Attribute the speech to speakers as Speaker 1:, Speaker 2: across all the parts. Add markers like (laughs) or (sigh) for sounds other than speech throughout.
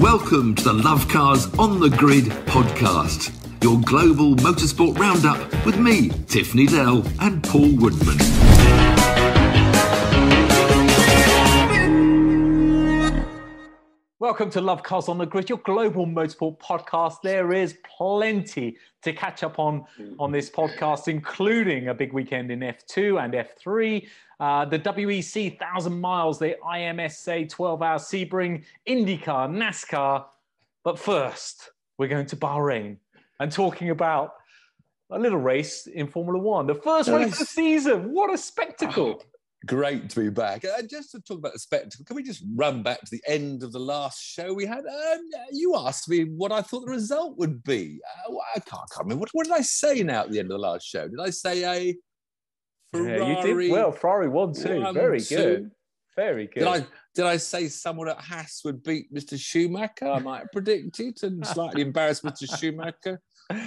Speaker 1: Welcome to the Love Cars on the Grid podcast, your global motorsport roundup with me, Tiff Needell, and Paul Woodman.
Speaker 2: Welcome to Love Cars on the Grid, your global motorsport podcast. There is plenty to catch up on on this podcast, including a big weekend in F2 and F3, uh, the WEC 1000 miles, the IMSA 12 hour Sebring, IndyCar, NASCAR. But first, we're going to Bahrain and talking about a little race in Formula One, the first race of the season. What a spectacle!
Speaker 3: Great to be back. And just to talk about the spectacle, can we just run back to the end of the last show we had? Um, you asked me what I thought the result would be. Uh, I can't, can't remember. What, what, did I say now at the end of the last show? Did I say a
Speaker 2: Ferrari? Yeah, you did well. Ferrari won too. One, Very two. good. Very good.
Speaker 3: Did I, did I say someone at Haas would beat Mr. Schumacher? I might have predicted and (laughs) slightly embarrassed Mr. Schumacher.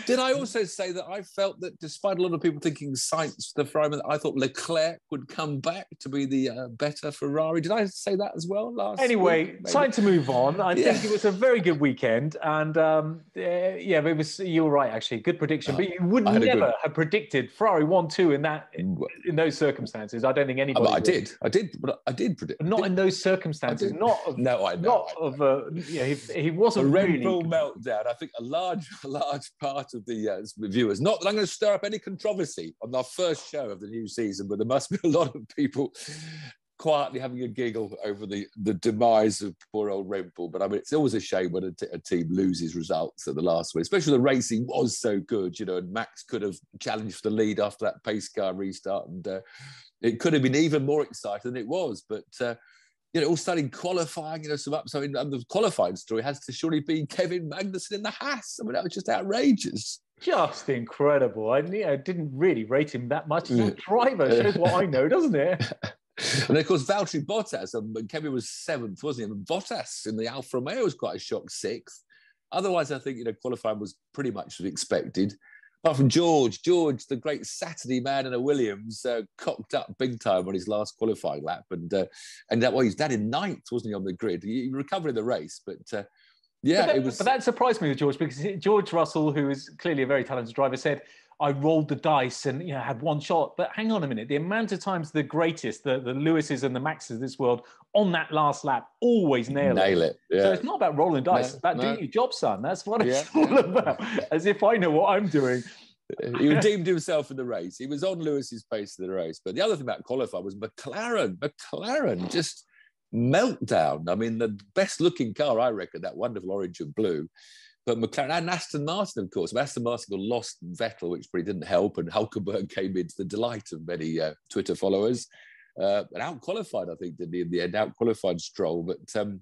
Speaker 3: Did I also say that I felt that despite a lot of people thinking Sainz the Ferrari, I thought Leclerc would come back to be the uh, better Ferrari? Did I say that as well last?
Speaker 2: Anyway, week, time to move on. I yeah. think it was a very good weekend, and um, uh, yeah, it was. You were right, actually, good prediction. Oh, but you would never good... have predicted Ferrari one two in that in, in, those circumstances. I don't think anybody.
Speaker 3: Oh, I did. I did. But I did predict.
Speaker 2: Not
Speaker 3: did.
Speaker 2: in those circumstances. Not of,
Speaker 3: no, I know.
Speaker 2: Not
Speaker 3: I know.
Speaker 2: of. Uh, yeah, he, he wasn't.
Speaker 3: A Red
Speaker 2: really...
Speaker 3: Bull meltdown. I think a large, (laughs) a large part of the uh, viewers. Not that I'm going to stir up any controversy on our first show of the new season, but there must be a lot of people quietly having a giggle over the, the demise of poor old Red. But I mean, it's always a shame when a, t- a team loses results at the last one, especially the racing was so good, you know, and Max could have challenged for the lead after that pace car restart. And uh, it could have been even more exciting than it was. But uh, you know, all starting qualifying, you know, some ups. I mean, the qualifying story has to surely be Kevin Magnussen in the Haas. I mean, that was just outrageous.
Speaker 2: Just incredible. I, you know, didn't really rate him that much. He's a driver. Shows what I know, doesn't it? (laughs)
Speaker 3: and of course, Valtteri Bottas, um, Kevin was seventh, wasn't he? And Bottas in the Alfa Romeo was quite a shock sixth. Otherwise, I think, you know, qualifying was pretty much expected apart from George, George, the great Saturday man in a Williams, uh, cocked up big time on his last qualifying lap, and uh, and that well, he's down in ninth, wasn't he, on the grid? He recovered in the race, but. Uh, yeah,
Speaker 2: but that,
Speaker 3: it was.
Speaker 2: But that surprised me with George because George Russell, who is clearly a very talented driver, said, "I rolled the dice and you know had one shot." But hang on a minute, the amount of times the greatest, the the Lewises and the Maxes of this world, on that last lap, always nail, it.
Speaker 3: nail it. it.
Speaker 2: Yeah. So it's not about rolling dice; no, it's about no. doing your job, son. That's what it's all about. As if I know what I'm doing
Speaker 3: he redeemed himself in the race. He was on Lewis's pace in the race. But the other thing about qualifying was McLaren. McLaren just meltdown. I mean, the best looking car, I reckon, that wonderful orange and blue. But McLaren and Aston Martin, of course. Aston Martin got lost Vettel, which probably didn't help, and Hulkenberg (laughs) came into the delight of many uh, Twitter followers. Uh, and out qualified, I think, didn't he in the end, out qualified Stroll. But um,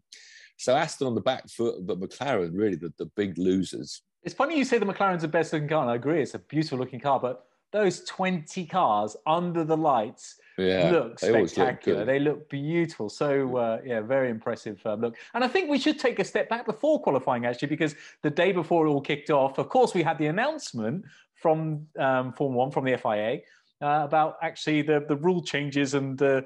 Speaker 3: so Aston on the back foot, but McLaren really the, the big losers.
Speaker 2: It's funny you say the McLaren's the best looking car, and I agree, it's a beautiful looking car, but those 20 cars under the lights yeah, look spectacular. They look, they look beautiful. So, uh, yeah, very impressive um, look. And I think we should take a step back before qualifying, actually, because the day before it all kicked off, of course, we had the announcement from um, Formula One, from the FIA, uh, about actually the, the rule changes and uh,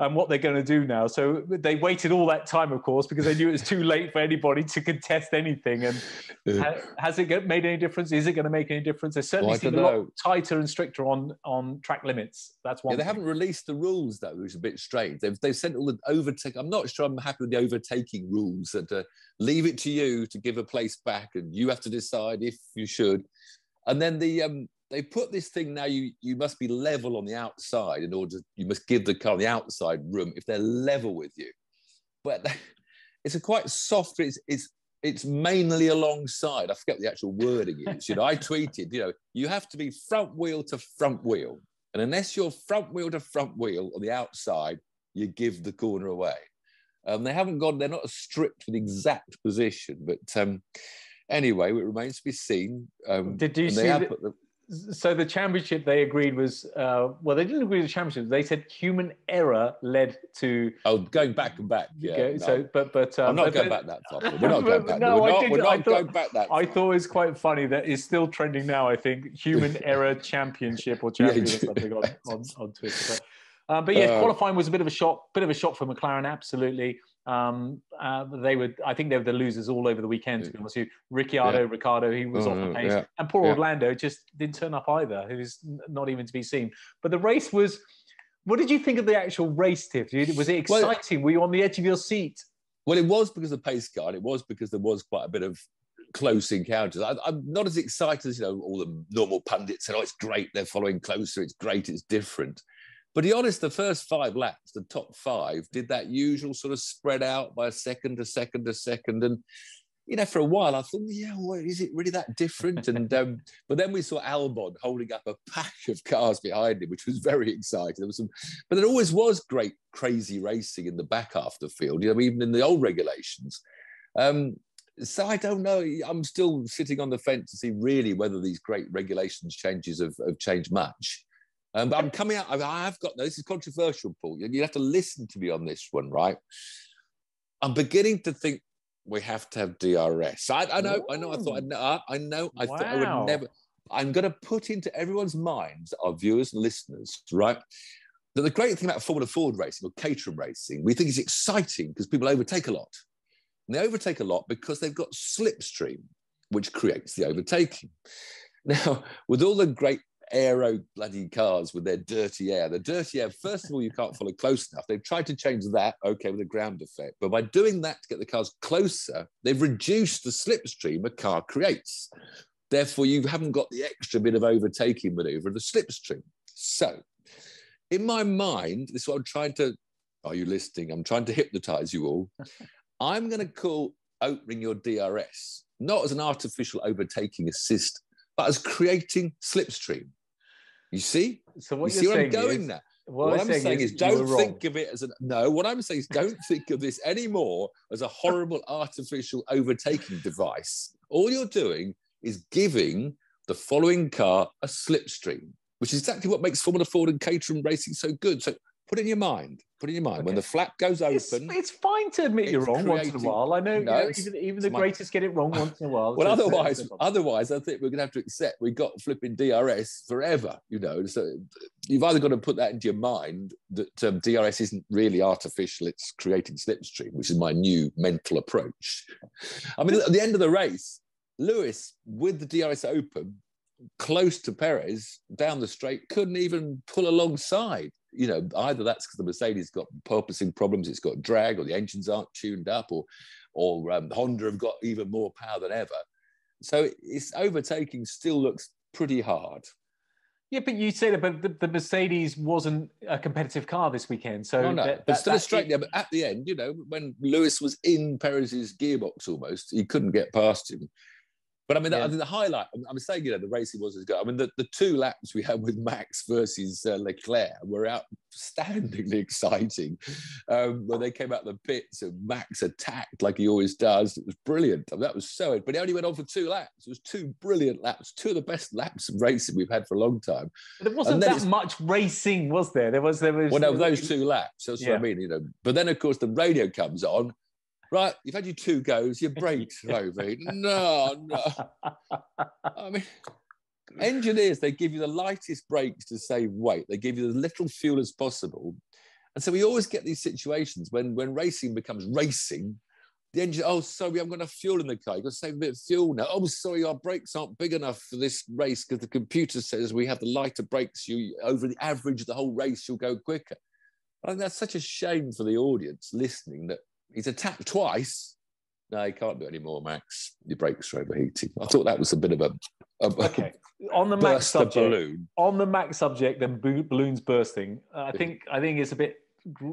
Speaker 2: and what they're going to do now. So they waited all that time, of course, because they knew it was too late for anybody to contest anything. And yeah. has it made any difference? Is it going to make any difference? They certainly well, seem a lot tighter and stricter on on track limits. That's one.
Speaker 3: Yeah, they haven't released the rules though, which is a bit strange. They've they've sent all the overtake. I'm not sure I'm happy with the overtaking rules. That uh, leave it to you to give a place back, and you have to decide if you should. And then the um, they put this thing now you you must be level on the outside in order to, you must give the car the outside room if they're level with you. But (laughs) it's a quite soft it's it's it's mainly alongside. I forget the actual wording is. You know i tweeted you know you have to be front wheel to front wheel. And unless you're front wheel to front wheel on the outside you give the corner away. Um, they haven't gone they're not strict with the exact position but um, anyway it remains to be seen. Um,
Speaker 2: did you see the, so the championship they agreed was uh, well they didn't agree with the championship they said human error led to
Speaker 3: oh going back and back yeah
Speaker 2: okay, no. so but but
Speaker 3: um, i'm not going back that far (laughs) we're not going back no, we're not, did, we're not thought, going back that
Speaker 2: far. i thought it was quite funny that it's still trending now i think human (laughs) error championship or champion yeah. or something on, on, on twitter but, um, but yeah, uh, qualifying was a bit of a shock, bit of a shock for McLaren, absolutely. Um, uh, they were, I think, they were the losers all over the weekend. To be honest with you, Ricciardo, yeah. Ricciardo, he was oh, off the pace, yeah. and poor yeah. Orlando just didn't turn up either. Who's not even to be seen. But the race was. What did you think of the actual race, Tiff? Was it exciting? Well, were you on the edge of your seat?
Speaker 3: Well, it was because of pace car. It was because there was quite a bit of close encounters. I, am not as excited as you know all the normal pundits say, "Oh, it's great, they're following closer. It's great, it's different." But to be honest, the first five laps, the top five, did that usual sort of spread out by a second, a second, a second, and you know, for a while I thought, yeah, well, is it really that different? And (laughs) um, but then we saw Albon holding up a pack of cars behind him, which was very exciting. There was some, but there always was great, crazy racing in the back half of the field. You know, even in the old regulations. Um, so I don't know. I'm still sitting on the fence to see really whether these great regulations changes have, have changed much. Um, but I'm coming out. I have got this is controversial, Paul. You have to listen to me on this one, right? I'm beginning to think we have to have DRS. I, I know, I know. I thought, I know, I know. I wow. thought I would never. I'm going to put into everyone's minds, our viewers and listeners, right? That the great thing about Formula Ford racing or Caterham racing, we think is exciting because people overtake a lot. And they overtake a lot because they've got slipstream, which creates the overtaking. (laughs) Now, with all the great aero bloody cars with their dirty air. The dirty air, first of all, you can't follow close enough. They've tried to change that, okay, with a ground effect. But by doing that to get the cars closer, they've reduced the slipstream a car creates. Therefore, you haven't got the extra bit of overtaking maneuver of the slipstream. So, in my mind, this is what I'm trying to. Are you listening? I'm trying to hypnotize you all. (laughs) I'm going to call opening your DRS not as an artificial overtaking assist, but as creating slipstream. You see?
Speaker 2: So what
Speaker 3: you
Speaker 2: see where
Speaker 3: I'm going
Speaker 2: is,
Speaker 3: now? What, what I'm saying, saying is, is don't think of it as a no. What I'm saying is, don't think of this anymore as a horrible (laughs) artificial overtaking device. All you're doing is giving the following car a slipstream, which is exactly what makes Formula Ford and Caterham racing so good. So put it in your mind. Put it in your mind. Okay. When the flap goes open,
Speaker 2: it's, it's fine to admit you're wrong creating, once in a while. I know, no, you know even, even the greatest get it wrong once in a while. (laughs)
Speaker 3: well, otherwise, otherwise, I think we're going to have to accept we got flipping DRS forever. You know, so you've either got to put that into your mind that um, DRS isn't really artificial; it's creating slipstream, which is my new mental approach. I mean, at the end of the race, Lewis with the DRS open, close to Perez down the straight, couldn't even pull alongside you know, either that's because the Mercedes got purposing problems, it's got drag, or the engines aren't tuned up, or or um, Honda have got even more power than ever. So it's overtaking still looks pretty hard.
Speaker 2: Yeah, but you say that, but the, the, Mercedes wasn't a competitive car this weekend, so
Speaker 3: no, no. That, but still a straight. Yeah, but at the end, you know, when Lewis was in Perez's gearbox almost, he couldn't get past him. But I mean, yeah. the, the, highlight, I'm saying, you know, the racing was as good. I mean, the, the two laps we had (laughs) with Max versus uh, Leclerc were outstandingly (laughs) exciting. Um, when they came out of the pits and Max attacked like he always does, it was brilliant. I mean, that was so, good. but he only went on for two laps. It was two brilliant laps, two of the best laps of racing we've had for a long time.
Speaker 2: But there wasn't that much racing, was there? There was, there was.
Speaker 3: Well, no, those two laps. That's yeah. what I mean, you know. But then, of course, the radio comes on right, you've had your two goes, your (laughs) brakes, Rovi. No, no. I mean, (laughs) engineers, they give you the lightest brakes to save weight. They give you as little fuel as possible. And so we always get these situations when, when racing becomes racing, the engine, oh, sorry, I'm going to fuel in the car. You've got to save a bit of fuel now. Oh, sorry, our brakes aren't big enough for this race because the computer says we have the lighter brakes. You over the average of the whole race, you'll go quicker. I think that's such a shame for the audience listening that He's attacked twice. No, he can't do it anymore, Max. Your brakes are overheating. I thought that was a bit of a, a
Speaker 2: okay. On the (laughs) Max subject, on the Max subject, then balloons bursting. Uh, I think I think it's a bit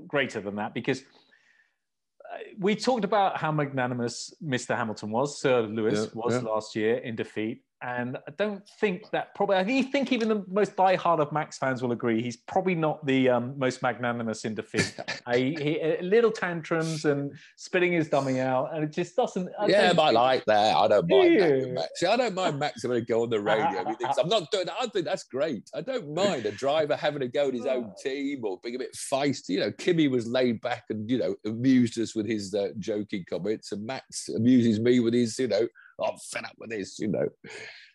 Speaker 2: greater than that because uh, we talked about how magnanimous Mr. Hamilton was, Sir Lewis yeah, was yeah. last year in defeat. And I don't think that probably, I think even the most diehard of Max fans will agree he's probably not the um, most magnanimous in defeat. (laughs) I, he, little tantrums and spitting his dummy out, and it just doesn't.
Speaker 3: I yeah, I like that. I don't mind yeah. Max. See, I don't mind Max having to go on the radio. thinks, I'm not doing that. I think that's great. I don't mind a driver having to go with his own (laughs) team or being a bit feisty. You know, Kimi was laid back and, you know, amused us with his uh, joking comments, and Max amuses me with his, you know, I'm fed up with this, you know.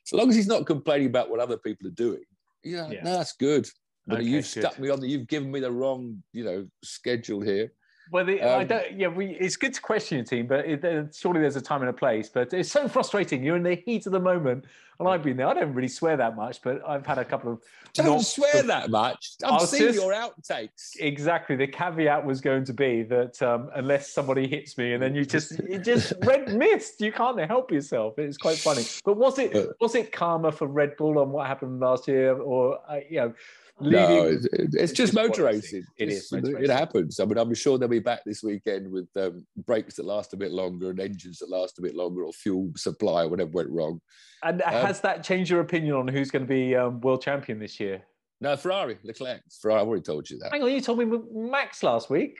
Speaker 3: So long as he's not complaining about what other people are doing, yeah, yeah. no, that's good. But okay, you've stuck me on the, you've given me the wrong, you know, schedule here.
Speaker 2: Well, the, um, I don't. Yeah, we. It's good to question your team, but it, surely there's a time and a place. But it's so frustrating. You're in the heat of the moment, and I've been there. I don't really swear that much, but I've had a couple of.
Speaker 3: Don't swear that much. I've seen just, your outtakes.
Speaker 2: Exactly. The caveat was going to be that um, unless somebody hits me, and then you just you just (laughs) red mist. You can't help yourself. It's quite funny. But was it was it karma for Red Bull on what happened last year, or uh, you know?
Speaker 3: No, it's, it's just motor racing. It is. It happens. I mean, I'm sure they'll be back this weekend with um, brakes that last a bit longer and engines that last a bit longer, or fuel supply, or whatever went wrong.
Speaker 2: And um, has that changed your opinion on who's going to be um, world champion this year?
Speaker 3: No, Ferrari, Leclerc. Ferrari, I've already told you that.
Speaker 2: Hang on, you told me Max last week.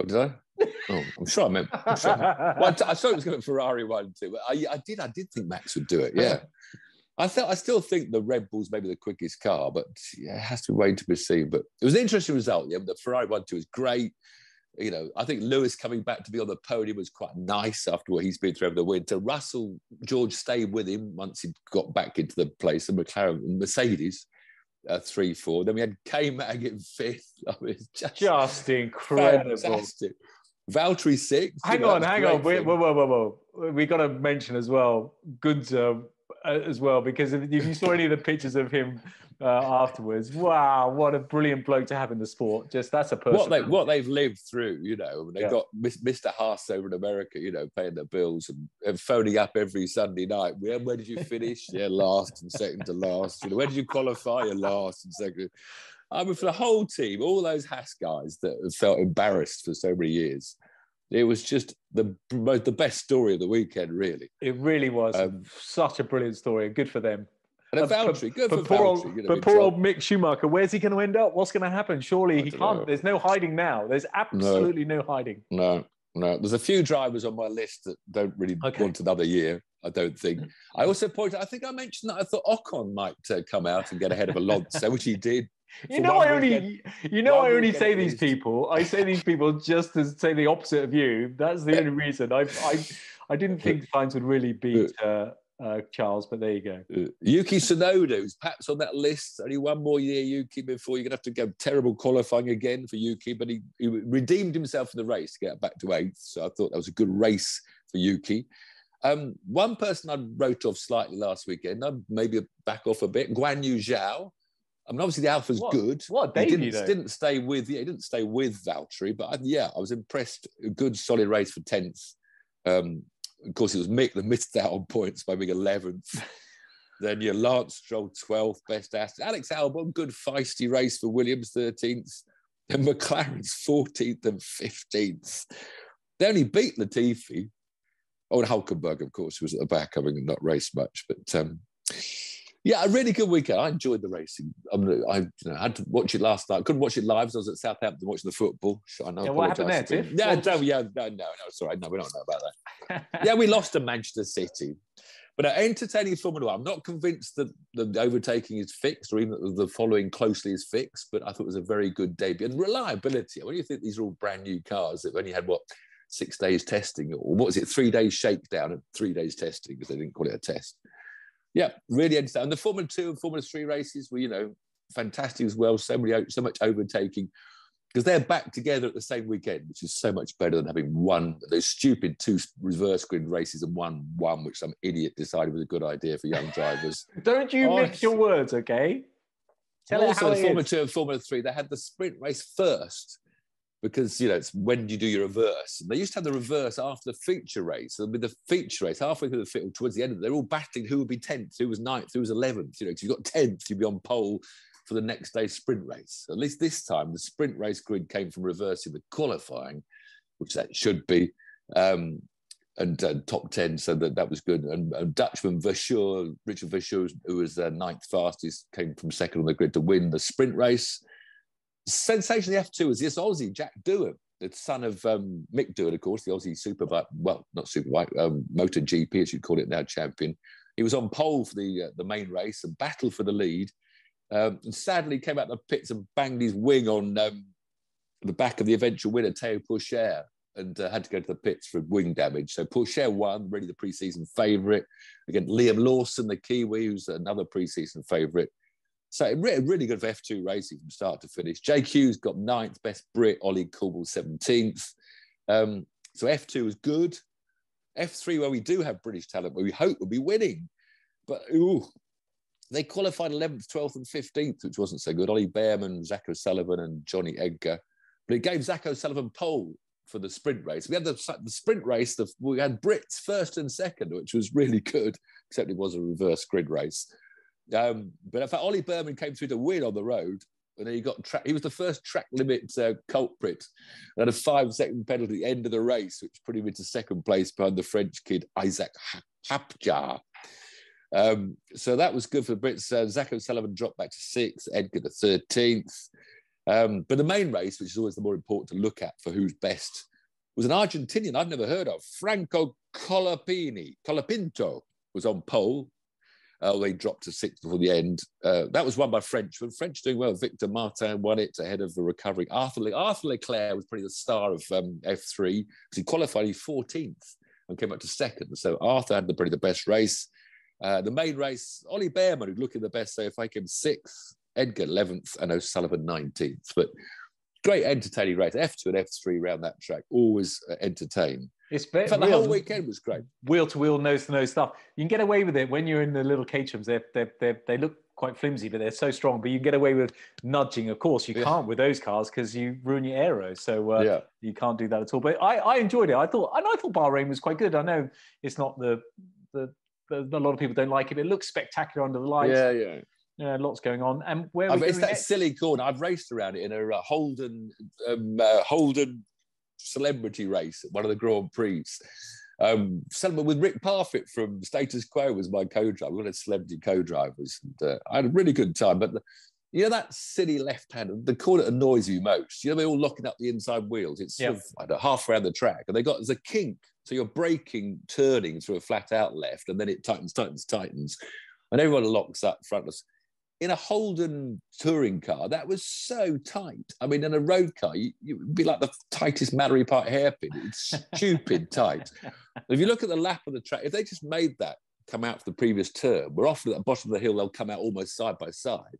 Speaker 3: Oh, did I? oh, I'm sure I meant. I'm sure. (laughs) well, I, t- I thought it was going to Ferrari one too, but I, I did. I did think Max would do it. Yeah. I thought I still think the Red Bull's maybe the quickest car, but yeah, it has to wait to be seen. But it was an interesting result. Yeah, the Ferrari one two was great. You know, I think Lewis coming back to be on the podium was quite nice after what he's been through over the winter. Russell, George stayed with him once he got back into the place. And McLaren, Mercedes, uh, three, four. Then we had K Mag in fifth. (laughs) I
Speaker 2: mean, just, just incredible. Fantastic.
Speaker 3: Valtteri six.
Speaker 2: Hang on, hang on. Wait, whoa, whoa, whoa, whoa. We got to mention as well, Gunther uh, as well because if, you saw any of the pictures of him uh, afterwards, wow, what a brilliant bloke to have in the sport. Just that's a person.
Speaker 3: What they what they've lived through, you know. They yeah. got Mr. Haas over in America, you know, paying their bills and, and phoning up every Sunday night. Where, where did you finish? yeah, last and second to last. You know, where did you qualify? You're last and second. I mean, for the whole team, all those Haas guys that have felt embarrassed for so many years it was just the the best story of the weekend, really.
Speaker 2: It really was um, such a brilliant story. Good for them.
Speaker 3: And a Valtteri, good
Speaker 2: but for poor Valtteri, old, But poor old Mick Schumacher, where's he going to end up? What's going to happen? Surely he can't. Know. There's no hiding now. There's absolutely no, no, hiding.
Speaker 3: No, no. There's a few drivers on my list that don't really okay. want another year. I don't think. I also pointed. I think I mentioned that I thought Ocon might uh, come out and get ahead of Alonso, (laughs) which he did.
Speaker 2: You know, I only, you know, I only say these people. I say these people just to say the opposite of you. That's the only reason. I, I, I didn't think Sainz would really beat uh, uh, Charles, but there you go. Uh,
Speaker 3: Yuki Tsunoda, who's perhaps on that list. Only one more year, Yuki, before you're going to have to go terrible qualifying again for Yuki. But he, he redeemed himself in the race to get back to eighth. So I thought that was a good race for Yuki. Um, one person I wrote off slightly last weekend, I maybe back off a bit, Guanyu Zhou I mean, obviously the Alfa's
Speaker 2: what,
Speaker 3: good.
Speaker 2: What
Speaker 3: he
Speaker 2: didn't,
Speaker 3: didn't, stay with yeah, he didn't stay with Valtteri, but I, yeah, I was impressed. A good solid race for tenth. Um, of course, it was Mick that (laughs) missed out on points by being eleventh. (laughs) then your Lance Stroll twelfth, best asset. Alex Albon, good feisty race for Williams thirteenth. And (laughs) McLaren's fourteenth and fifteenth. They only beat Latifi. Oh, and Hulkenberg, of course, who was at the back, having not raced much, but. Um, yeah, a really good weekend. I enjoyed the racing. I, mean, I you know, had to watch it last night. Couldn't watch it live. So I was at Southampton watching the football.
Speaker 2: I know. Yeah, what happened there, Tiff?
Speaker 3: Yeah, no, yeah, no, no, no, sorry, no, we don't know about that. (laughs) yeah, we lost to Manchester City, but an entertaining Formula One. I'm not convinced that the overtaking is fixed, or even that the following closely is fixed. But I thought it was a very good debut and reliability. When do you think these are all brand new cars that only had what six days testing, or what was it, three days shakedown and three days testing because they didn't call it a test yeah, really entertaining. And the Formula Two and Formula Three races were, you know, fantastic as well. So many, so much overtaking because they're back together at the same weekend, which is so much better than having one those stupid two reverse grid races and one one, which some idiot decided was a good idea for young drivers. (laughs)
Speaker 2: Don't you oh, mix your words, okay?
Speaker 3: Tell also, the Formula Two and Formula Three, they had the sprint race first because you know it's when do you do your reverse. And they used to have the reverse after the feature race. So with the feature race, halfway through the field, towards the end of it, they're all battling who would be tenth, who was ninth, who was eleventh. You know, if you got tenth, you'd be on pole for the next day's sprint race. At least this time, the sprint race grid came from reversing the qualifying, which that should be. Um, and uh, top 10, so that, that was good. And, and Dutchman Verschoor, Richard Verschoor, who was uh, ninth fastest, came from second on the grid to win the sprint race sensation of the F2 was this Aussie, Jack Doohan, the son of um, Mick Doohan, of course, the Aussie superbike, well, not superbike, um, Motor GP, as you'd call it now, champion. He was on pole for the uh, the main race and battled for the lead. Um, and sadly came out of the pits and banged his wing on um, the back of the eventual winner, Théo Pourchaire, and uh, had to go to the pits for wing damage. So Pourchaire won, really the preseason favourite. Again, Liam Lawson, the Kiwi, who's another preseason favourite. So really, good for F2 racing from start to finish. JQ's got ninth, best Brit, Ollie Caldwell 17th. Um, so F2 was good. F3, where we do have British talent, where we hope will be winning. But ooh, they qualified 11th, 12th, and 15th, which wasn't so good. Ollie Bearman, Zach O'Sullivan, and Johnny Edgar. But it gave Zach O'Sullivan pole for the sprint race. We had the, the sprint race, the, we had Brits first and second, which was really good, except it was a reverse grid race. Um, but in fact, Ollie Bearman came through to win on the road. And he got track. He was the first track limit uh, culprit. And a five-second penalty at the end of the race, which put him into second place behind the French kid Isack Hadjar. Um, so that was good for the Brits. Uh, Zach O'Sullivan dropped back to sixth, Edgar the thirteenth. Um, but the main race, which is always the more important to look at for who's best, was an Argentinian I've never heard of, Franco Colapini. Colapinto was on pole, uh, they dropped to sixth before the end. Uh, that was won by French. When French doing well, Victor Martin won it ahead of the recovering Arthur. Le- Arthur Leclerc was probably the star of um, F3 because he qualified he 14th and came up to second. So Arthur had the, probably the best race. Uh, the main race, Ollie Bearman, who'd looking the best so if I came sixth, Edgar 11th, and O'Sullivan 19th. But great entertaining race. F2 and F3 around that track, always uh, entertain.
Speaker 2: It's very,
Speaker 3: the whole weekend was great.
Speaker 2: Wheel to wheel, nose to nose stuff. You can get away with it when you're in the little Caterhams. They they they they look quite flimsy, but they're so strong. But you get away with nudging. Of course, you yeah. can't with those cars because you ruin your aero. So uh, yeah. you can't do that at all. But I, I enjoyed it. I thought and I thought Bahrain was quite good. I know it's not the the, the a lot of people don't like it. But it looks spectacular under the lights.
Speaker 3: Yeah, yeah.
Speaker 2: Yeah, lots going on. And where
Speaker 3: it's that silly corner. I've raced around it in a uh, Holden um, uh, Holden celebrity race at one of the Grand Prix. Um, with Rick Parfitt from Status Quo was my co-driver. We had celebrity co-drivers. And, uh, I had a really good time. But the, you know that silly left-hand, the corner that annoys you most. You know they're all locking up the inside wheels. It's yep. sort of half around the track, and they got there's a kink. So you're braking, turning through a flat-out left, and then it tightens, tightens, tightens, and everyone locks up front us in a Holden touring car, that was so tight. I mean, in a road car, you, would be like the tightest Mallory Park hairpin. It's (laughs) stupid tight. If you look at the lap of the track, if they just made that come out for the previous turn, we're often at the bottom of the hill, they'll come out almost side by side.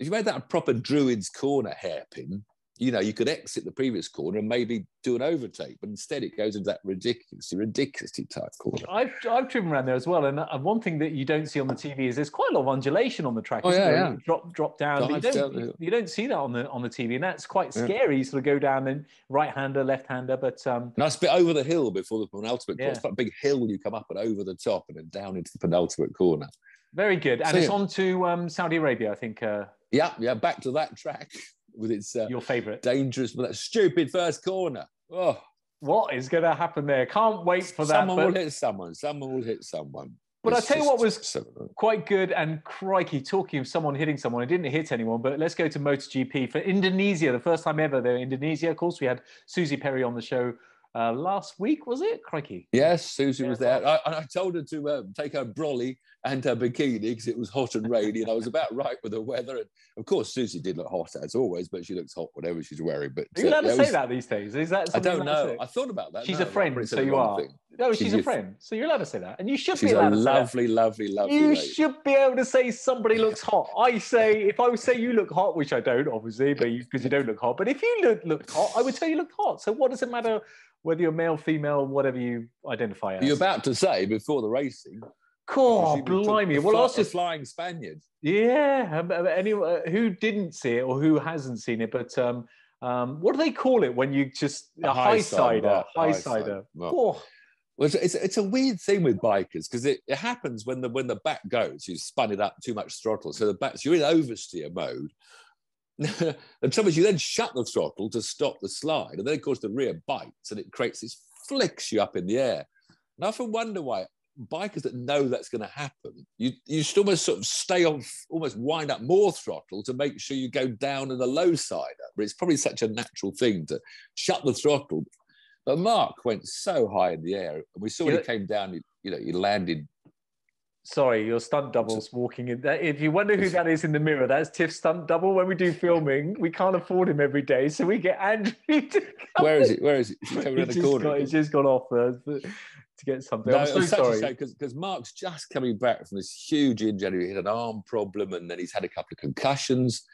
Speaker 3: If you made that a proper Druid's corner hairpin, you know, you could exit the previous corner and maybe do an overtake, but instead it goes into that ridiculously, ridiculously tight corner.
Speaker 2: I've, I've driven around there as well, and one thing that you don't see on the TV is there's quite a lot of undulation on the track.
Speaker 3: Oh, yeah, yeah.
Speaker 2: Drop, drop down. You don't, you don't, see that on the on the TV, and that's quite scary. Yeah. You sort of go down and right-hander, left-hander, but um,
Speaker 3: nice bit over the hill before the penultimate corner. It's a big hill you come up and over the top and then down into the penultimate corner.
Speaker 2: Very good, and so, it's on to um, Saudi Arabia, I think. Uh,
Speaker 3: yeah, yeah, back to that track with its uh,
Speaker 2: your favourite
Speaker 3: dangerous, but that stupid first corner. Oh,
Speaker 2: what is going to happen there? Can't wait for
Speaker 3: that. Someone
Speaker 2: but...
Speaker 3: will hit someone. Someone will hit someone.
Speaker 2: But I tell you what was quite good and crikey, talking of someone hitting someone, it didn't hit anyone, but let's go to MotoGP for Indonesia, the first time ever there in Indonesia. Of course, we had Suzi Perry on the show uh, last week, was it? Crikey.
Speaker 3: Yes, Suzi yeah, was there. I, I, told her to uh, take her brolly and her bikini because it was hot and rainy, and I was about right with the weather. And of course, Suzi did look hot as always, but she looks hot whatever she's wearing. But
Speaker 2: are you allowed uh, to say was, that these days? Is that
Speaker 3: I don't know. I thought about that.
Speaker 2: She's
Speaker 3: no,
Speaker 2: a friend, so you are. Thing. No, she's, she's a friend, so you're allowed to say that, and you should
Speaker 3: she's
Speaker 2: be allowed
Speaker 3: a
Speaker 2: to
Speaker 3: lovely,
Speaker 2: say
Speaker 3: lovely, lovely.
Speaker 2: You
Speaker 3: lady.
Speaker 2: should be able to say somebody looks hot. I say if I would say you look hot, which I don't, obviously, but because you, you don't look hot. But if you look look hot, I would tell you look hot. So what does it matter whether you're male, female, whatever you identify as.
Speaker 3: You're about to say before the racing.
Speaker 2: God, blimey! Well,
Speaker 3: fly, also flying Spaniard.
Speaker 2: Yeah, um, uh, anyone uh, who didn't see it or who hasn't seen it, but um, um, what do they call it when you just a, a high, cider, highsider? Well, oh.
Speaker 3: well it's, it's, it's, a weird thing with bikers because it, it happens when the when the back goes, you spun it up too much throttle, so the back so you're in oversteer mode, the trouble is, you then shut the throttle to stop the slide, and then of course the rear bites, and it creates this flicks you up in the air. And I often wonder why bikers that know that's going to happen, you you should almost sort of stay on, almost wind up more throttle to make sure you go down in the low side. But it's probably such a natural thing to shut the throttle. But Marc went so high in the air, and we saw when he came down. He, you know, he landed
Speaker 2: Sorry, your stunt double's walking in. If you wonder who that is in the mirror, that's Tiff's stunt double. When we do filming, we can't afford him every day, so we get Andrew to
Speaker 3: come. Where is it? Where is it? He's coming around the corner.
Speaker 2: Got, he's just gone off. Uh, to get something. No, I'm so sorry
Speaker 3: because Marc's just coming back from this huge injury. He had an arm problem, and then he's had a couple of concussions.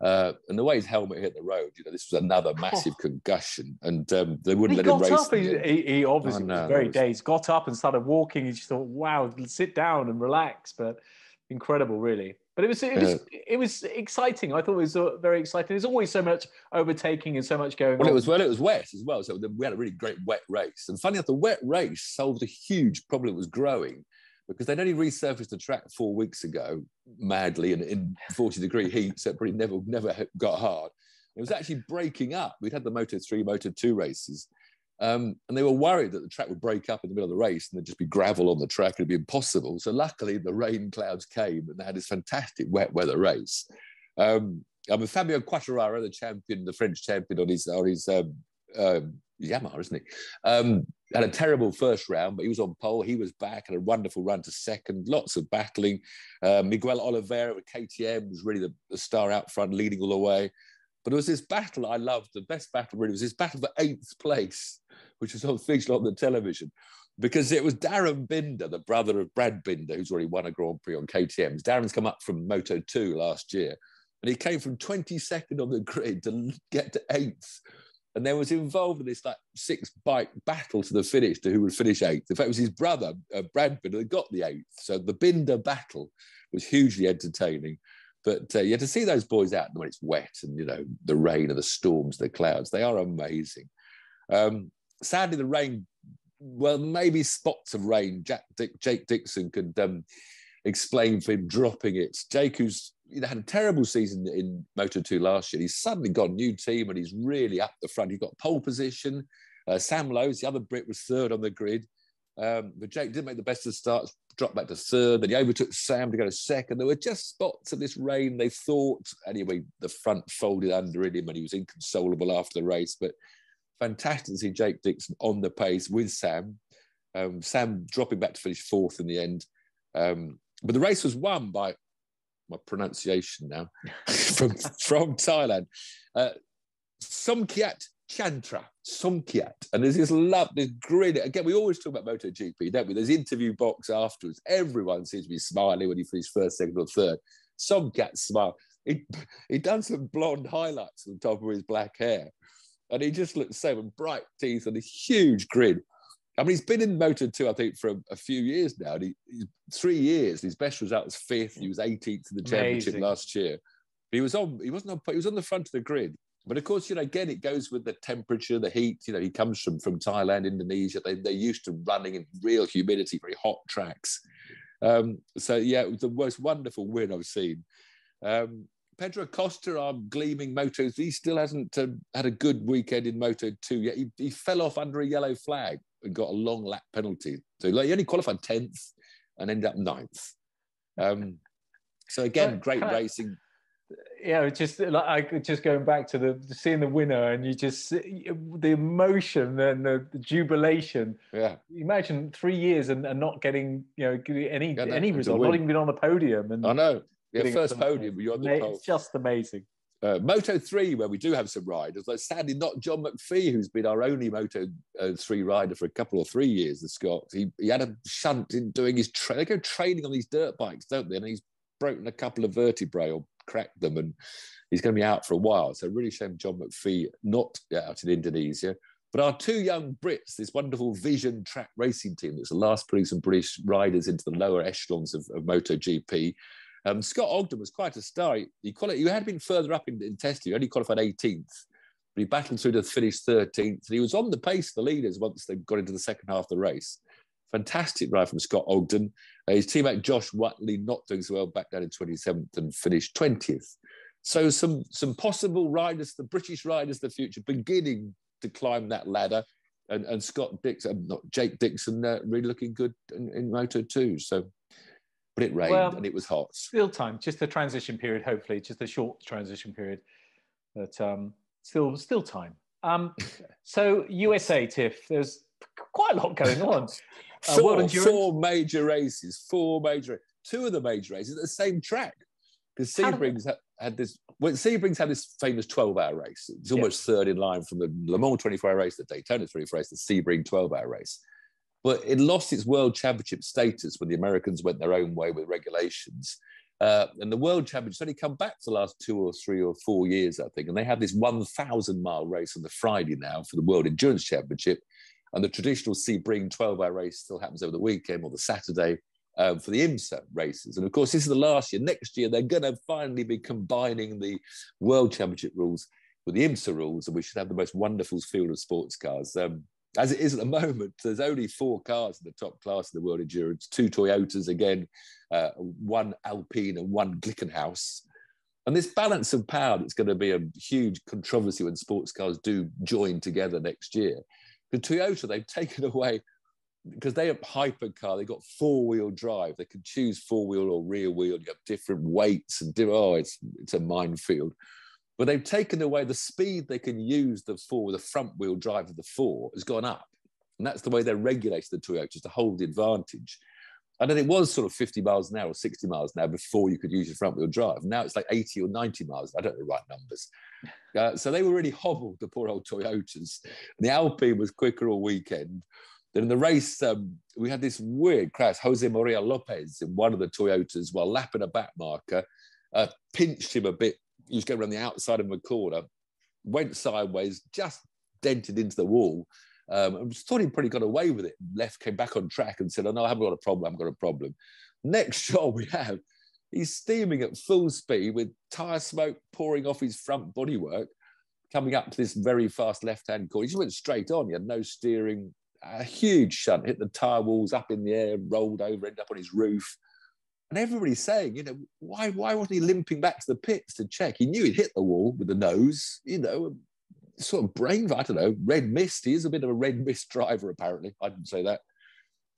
Speaker 3: Uh, and the way his helmet hit the road, you know, this was another massive oh. concussion, and um, they wouldn't
Speaker 2: he
Speaker 3: let him race.
Speaker 2: Up, he, he, obviously was very dazed. Got up and started walking. He just thought, "Wow, sit down and relax." But incredible, really. But it was it was it was exciting. I thought it was uh, very exciting. There's always so much overtaking and so much going
Speaker 3: well,
Speaker 2: on.
Speaker 3: It was well, it was wet as well. So we had a really great wet race. And funny enough, the wet race solved a huge problem that was growing because they'd only resurfaced the track four weeks ago, madly and in (laughs) 40 degree heat, so it probably never never got hard. It was actually breaking up. We'd had the Moto 3, Moto 2 races. Um, and they were worried that the track would break up in the middle of the race and there'd just be gravel on the track. It'd be impossible. So luckily, the rain clouds came and they had this fantastic wet weather race. Um, I mean, Fabio Quartararo, the champion, the French champion on his on his um, um, Yamaha, isn't he? Um, had a terrible first round, but he was on pole. He was back, had a wonderful run to second. Lots of battling. Uh, Miguel Oliveira with KTM was really the, the, star out front, leading all the way. But it was this battle I loved. The best battle really was this battle for eighth place, which was on featured on the television, because it was Darryn Binder, the brother of Brad Binder, who's already won a Grand Prix on KTM's. Darryn's come up from Moto 2 last year, and he came from 22nd on the grid to get to eighth. And then was involved in this like six bike battle to the finish to who would finish eighth. In fact, it was his brother, uh, Brad Binder, that got the eighth. So the Binder battle was hugely entertaining. But uh, yeah, to see those boys out when it's wet and you know the rain and the storms, the clouds, they are amazing. Um, sadly, the rain, well, maybe spots of rain. Jack Dick, Jake Dixon could um, explain for him dropping it. Jake, who's you know, had a terrible season in Moto 2 last year, he's suddenly got a new team and he's really up the front. He's got pole position. Uh, Sam Lowes, the other Brit, was third on the grid. Um, but Jake didn't make the best of starts, dropped back to third. Then he overtook Sam to go to second. There were just spots of this rain. They thought, anyway, the front folded under him and he was inconsolable after the race. But fantastic to see Jake Dixon on the pace with Sam. Um, Sam dropping back to finish fourth in the end. Um, but the race was won by my pronunciation now (laughs) from, from Thailand. Uh, Somkiat Chantra, Somkiat. And there's this love, this grin. Again, we always talk about MotoGP, don't we? There's interview box afterwards. Everyone seems to be smiling when he finished first, second, or third. Somkiat smile. He he done some blonde highlights on top of his black hair. And he just looked so bright teeth and a huge grin. I mean, he's been in Moto 2, I think, for a, a few years now. He, he's three years. His best result was fifth. He was 18th in the championship Amazing. last year. But he was on. He wasn't on. He was on the front of the grid. But of course, you know, again, it goes with the temperature, the heat. You know, he comes from from Thailand, Indonesia. They, they're used to running in real humidity, very hot tracks. Um, so yeah, it was the most wonderful win I've seen. Um, Pedro Acosta, our gleaming Moto, he still hasn't uh, had a good weekend in Moto 2 yet. He, he, fell off under a yellow flag and got a long lap penalty. So like, he only qualified 10th and ended up 9th. Um, so again, great racing
Speaker 2: yeah, just like just going back to the seeing the winner, and you just the emotion and the, the jubilation.
Speaker 3: Yeah,
Speaker 2: imagine three years and, and not getting you know any yeah, any result, not even been on the podium. And
Speaker 3: I know, yeah, first podium, you're on the.
Speaker 2: It's just amazing.
Speaker 3: Uh, Moto 3, where we do have some riders, like sadly not John McPhee, who's been our only Moto uh, 3 rider for a couple or three years, the Scots. He, he had a shunt in doing his, tra- they go training on these dirt bikes, don't they? And he's broken a couple of vertebrae or cracked them, and he's going to be out for a while. So really shame John McPhee not out in Indonesia. But our two young Brits, this wonderful VisionTrack racing team that's the last putting some British riders into the lower echelons of, of MotoGP. Um, Scott Ogden was quite a star. He, quali- he had been further up in, in testing, he only qualified 18th, but he battled through to finish 13th. And he was on the pace of the leaders once they got into the second half of the race. Fantastic ride from Scott Ogden. Uh, his teammate Josh Whatley not doing so well, back down in 27th and finished 20th. So some some possible riders, the British riders of the future, beginning to climb that ladder. And, and Scott Dixon, not Jake Dixon, uh, really looking good in, in Moto 2. So, but it rained well, and it was hot.
Speaker 2: Still time, just a transition period, hopefully, just a short transition period. But um, still, still time. Um, (laughs) so USA, Tiff, there's quite a lot going on. (laughs)
Speaker 3: Uh, four, four major races, four major, two of the major races at the same track. Because Sebring's had, had, this, well, Sebring's had this famous 12 hour race. It's almost third in line from the Le Mans 24 hour race, the Daytona 24 race, the Sebring 12 hour race. But it lost its world championship status when the Americans went their own way with regulations. Uh, and the World Championships only come back for the last two or three or four years, I think. And they have this 1,000 mile race on the Friday now for the World Endurance Championship. And the traditional Sebring 12 hour race still happens over the weekend or the Saturday um, for the IMSA races. And of course, this is the last year. Next year, they're going to finally be combining the World Championship rules with the IMSA rules. And we should have the most wonderful field of sports cars. Um, as it is at the (laughs) moment, there's only four cars in the top class of the World Endurance two Toyotas again, uh, one Alpine, and one Glickenhaus. And this balance of power that's going to be a huge controversy when sports cars do join together next year. The Toyota, they've (laughs) taken away because they have hypercar, they've got four wheel drive. They can choose four wheel or rear wheel. You have different weights and oh, it's it's a minefield. But they've taken away the speed they can use the four, the front wheel drive of the four has gone up. And that's the way they're regulating the Toyotas to hold the advantage. And then it was sort of 50 miles an hour or 60 miles an hour before you could use your front wheel drive. Now it's like 80 or 90 miles. I don't know the right numbers. Uh, so they were really hobbled, the poor old Toyotas. And the Alpine was quicker all weekend. Then in the race, um, we had this weird crash. Jose Maria Lopez in one of the Toyotas while lapping a back marker, uh, pinched him a bit he was going around the outside of a corner, went sideways, just dented into the wall. Um, thought he pretty got away with it. Left, came back on track and said, "Oh no, I haven't got a problem. I haven't got a problem." Next (laughs) shot we have, he's steaming at full speed with tire smoke pouring off his front bodywork, coming up to this very fast left-hand corner. He just went straight on. He had no steering. A huge shunt, hit the tire walls up in the air, rolled over, ended up on his roof. And everybody's saying, you know, why, why wasn't he limping back to the pits to check? He knew he'd hit the wall with the nose, you know, sort of brain, I don't know, red mist. He is a bit of a red mist driver, apparently. I didn't say that.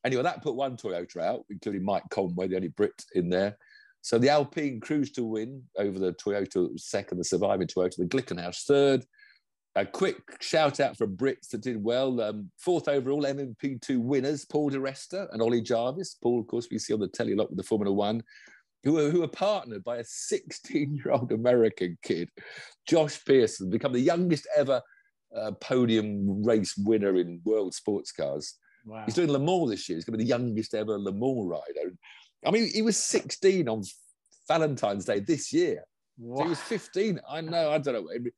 Speaker 3: Anyway, that put one Toyota out, including Mike Conway, the only Brit in there. So the Alpine cruised to win over the Toyota second, the surviving Toyota, the Glickenhaus third, a quick shout out for Brits that did well. Um, fourth overall LMP2 winners, Paul di Resta and Ollie Jarvis. Paul, of course, we see on the telly a lot with the Formula One, who are, who are partnered by a 16 year old American kid, Josh Pearson, become the youngest ever uh, podium race winner in world sports cars. Wow. He's doing Le Mans this year. He's going to be the youngest ever Le Mans rider. I mean, he was 16 on Valentine's Day this year. So he was 15. I know. I don't know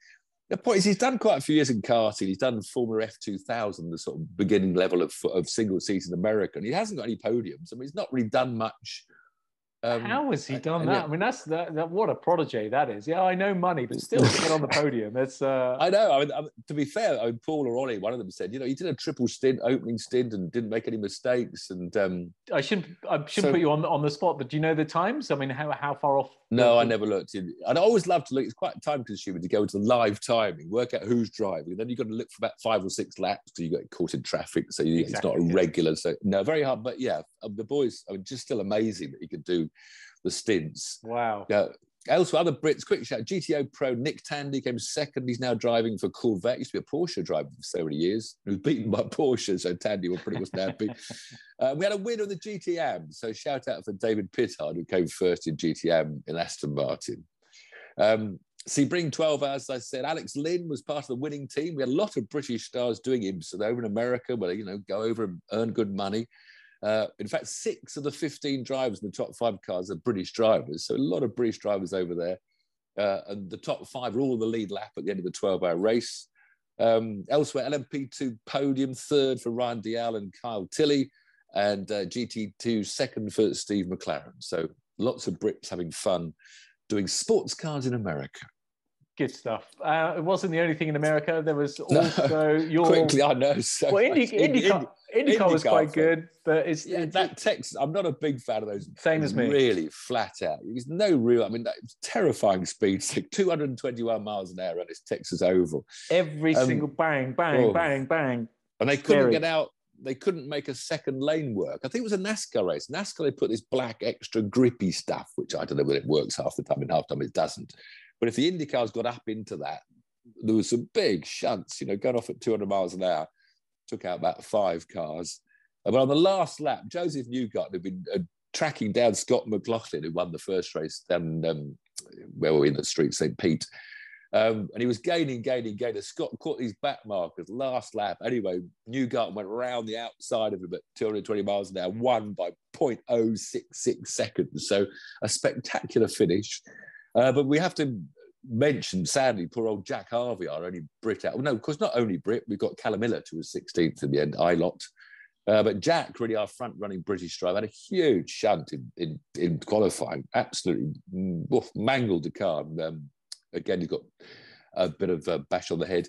Speaker 3: the point is he's done quite a few years in karting. He's done former F2000, the sort of beginning level of, of single season American. He hasn't got any podiums. I mean, he's not really done much
Speaker 2: um, How has he done that? Yeah. I mean, that's that, that, What a prodigy that is. Yeah, I know money, but still get on the (laughs) podium. It's. Uh...
Speaker 3: I know. I mean, I to be fair, I mean, Paul or Ollie, one of them said, you know, he did a triple stint, opening stint, and didn't make any mistakes. And um,
Speaker 2: I shouldn't. I shouldn't so, put you on on the spot, but do you know the times? I mean, how how far off?
Speaker 3: No, I never looked. In, I'd always love to look. It's quite time consuming to go into live timing, work out who's driving. And then you've got to look for about five or six laps till you get caught in traffic. So you, exactly, it's not a regular. So no, very hard. But yeah, um, the boys. I mean, just still amazing that he could do the stints.
Speaker 2: Wow.
Speaker 3: Yeah. Elsewhere, other Brits, quick shout GTE Pro Nick Tandy came second. He's now driving for Corvette. Used to be a Porsche driver for so many years. He was beaten by Porsche, so Tandy was pretty much happy. um, (laughs) we had a win on the GTM. So shout out for David Pittard, who came first in GTM in Aston Martin. Um, Sebring 12 hours, as I said. Alex Lynn was part of the winning team. We had a lot of British stars doing IMSA over in America, where they, you know, go over and earn good money. Uh, in fact, six of the 15 drivers in the top five cars are British drivers. So a lot of British drivers over there. Uh, and the top five are all the lead lap at the end of the 12 hour race. Um, elsewhere, LMP2 podium, third for Ryan Dalziel and Kyle Tilley, and uh, GT2 second for Steve McLaren. So lots of Brits having fun doing sports cars in America.
Speaker 2: Good stuff. Uh, it wasn't the only thing in America. There was (laughs) also no, (laughs) your
Speaker 3: quickly. I know. So
Speaker 2: well, Indy, IndyCar, Indy, IndyCar was quite good, but it's,
Speaker 3: yeah,
Speaker 2: it's
Speaker 3: that text. I'm not a big fan of those.
Speaker 2: Same as me.
Speaker 3: Really flat out. There's no real. I mean, that terrifying speed. (laughs) Like 221 miles an hour on this Texas Oval.
Speaker 2: Every um, single bang, bang, oh. bang, bang.
Speaker 3: And they couldn't Scary. get out. They couldn't make a second lane work. I think it was a NASCAR race. NASCAR they put this black extra grippy stuff, which I don't know whether it works half the time and half the time it doesn't. But if the IndyCars got up into that, there was some big shunts, you know, going off at 200 miles an hour, took out about five cars. But on the last lap, Josef Newgarden had been uh, tracking down Scott McLaughlin, who won the first race down um, where were we in the street, St. Pete. Um, and he was gaining, gaining, gaining. Scott caught these back markers last lap. Anyway, Newgarden went around the outside of him at 220 miles an hour, won by 0.066 seconds. So a spectacular finish. Uh, but we have to mention, sadly, poor old Jack Harvey, our only Brit out. Well, no, of course, not only Brit. We've got Callum Miller, who was 16th in the end, Ilott. Uh, but Jack, really our front running British driver, had a huge shunt in, in, in qualifying, absolutely woof, mangled the car. And, um, again, he's got a bit of a bash on the head.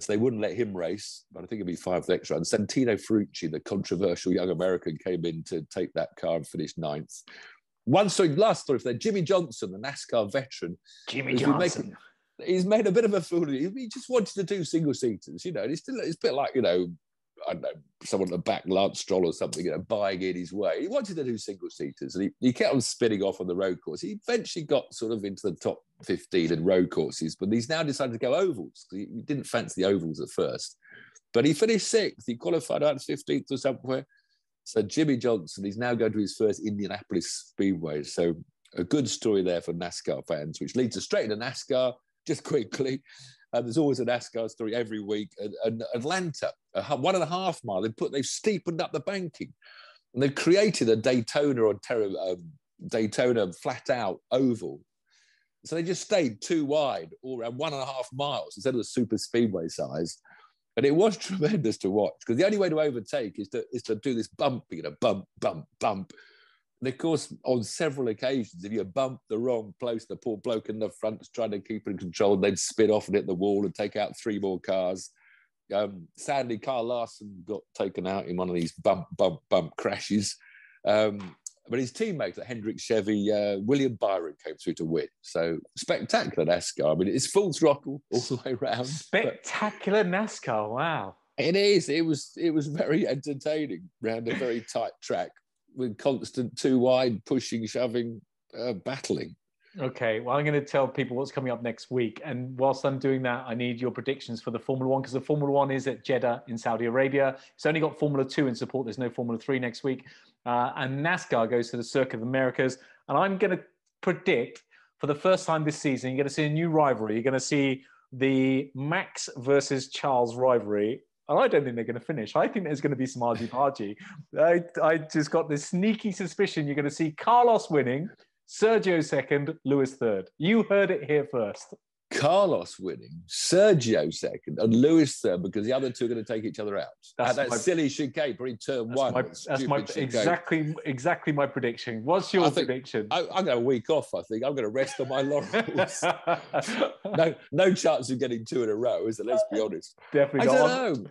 Speaker 3: So they wouldn't let him race, but I think it'd be five extra. And Santino Ferrucci, the controversial young American, came in to take that car and finish ninth. One story, last story for that, Jimmie Johnson, the NASCAR veteran.
Speaker 2: Jimmie Johnson.
Speaker 3: Making, he's made a bit of a fool of him. He just wanted to do single seaters, you know. And it's still it's a bit like, you know, I don't know, someone to back Lance Stroll or something, you know, buying in his way. He wanted to do single seaters and he, he kept on spinning off on the road course. He eventually got sort of into the top 15 in road courses, but he's now decided to go ovals. He didn't fancy the ovals at first. But he finished sixth. He qualified out 15th or somewhere. So Jimmie Johnson, he's now going to his first Indianapolis Speedway. So a good story there for NASCAR fans, which leads us straight into NASCAR just (laughs) quickly. Uh, there's always a NASCAR story every week. And, and Atlanta, a one and a half mile, they put they've steepened up the banking, and they've created a Daytona or um, Daytona flat out oval. So they just stayed too wide, all around one and a half miles instead of the super speedway size. And it was (laughs) tremendous to watch because the only way to overtake is to is to do this bump, you know, bump, bump, bump. And of course, on several occasions, if you bump the wrong place, the poor bloke in the front is trying to keep it in control, and they'd spin off and hit the wall and take out three more cars. Um, sadly, Kyle Larson got taken out in one of these bump, bump, bump crashes. Um, but his teammates at Hendrick Chevy, uh, William Byron came through to win. So spectacular NASCAR. I mean, it's full throttle (laughs) all the way around.
Speaker 2: Spectacular NASCAR. Wow.
Speaker 3: It is. It was. It was very entertaining around a very tight track with constant two wide pushing, shoving, uh, battling.
Speaker 2: Okay, well, I'm going to tell people what's coming up next week. And whilst I'm doing that, I need your predictions for the Formula One because the Formula One is at Jeddah in Saudi Arabia. It's only got Formula Two in support. There's no Formula Three next week. Uh, and NASCAR goes to the Circuit of Americas. And I'm going to predict for the first time this season, you're going to see a new rivalry. You're going to see the Max versus Charles rivalry. And I don't think they're going to finish. I think there's going to be some argy bargy. I, I just got this sneaky suspicion you're going to see Carlos winning, Sergio second, Lewis third. You heard it here first.
Speaker 3: Carlos winning, Sergio second, and Lewis third because the other two are going to take each other out. That's that my, silly chicane, probably turn
Speaker 2: that's
Speaker 3: one.
Speaker 2: My, that's my exactly exactly my prediction. What's your think, prediction?
Speaker 3: I, am going a week off. I think I'm going to rest on my laurels. (laughs) no, no chance of getting two in a row, is it? Let's be honest.
Speaker 2: Definitely.
Speaker 3: I don't know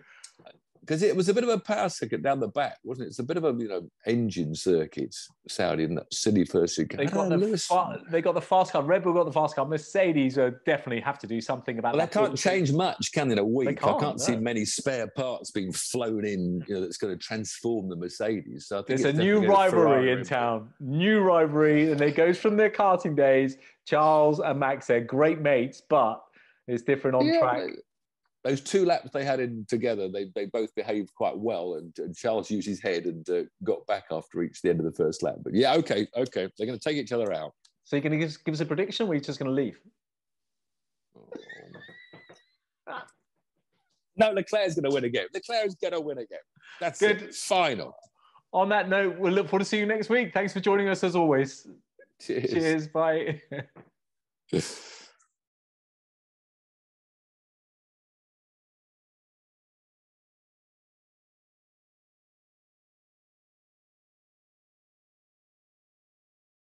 Speaker 3: because it was a bit of a power circuit down the back, wasn't it? It's a bit of a you know engine circuit, Saudi in that silly first circuit.
Speaker 2: They got, the fa- they got the fast car. Red Bull got the fast car. Mercedes uh, definitely have to do something about
Speaker 3: well,
Speaker 2: that.
Speaker 3: They can't change much, can they? In a week, can't, I can't no. see many spare parts being flown in. You know, that's going to transform the Mercedes. So I think
Speaker 2: there's a new rivalry in town. New rivalry, and it goes from their karting days. Charles and Max, they're great mates, but it's different on yeah, track
Speaker 3: those two laps they had in together, they, they both behaved quite well. And, and Charles used his head and uh, got back after reached the end of the first lap. But yeah, okay, okay. They're going to take each other out.
Speaker 2: So you're going to give, give us a prediction or are you just going to leave?
Speaker 3: Oh. (laughs) No, Leclerc's going to win again. Leclerc's going to win again. That's good. It. Final.
Speaker 2: On that note, we'll look forward to seeing you next week. Thanks for joining us as always.
Speaker 3: Cheers.
Speaker 2: Cheers. Bye. (laughs)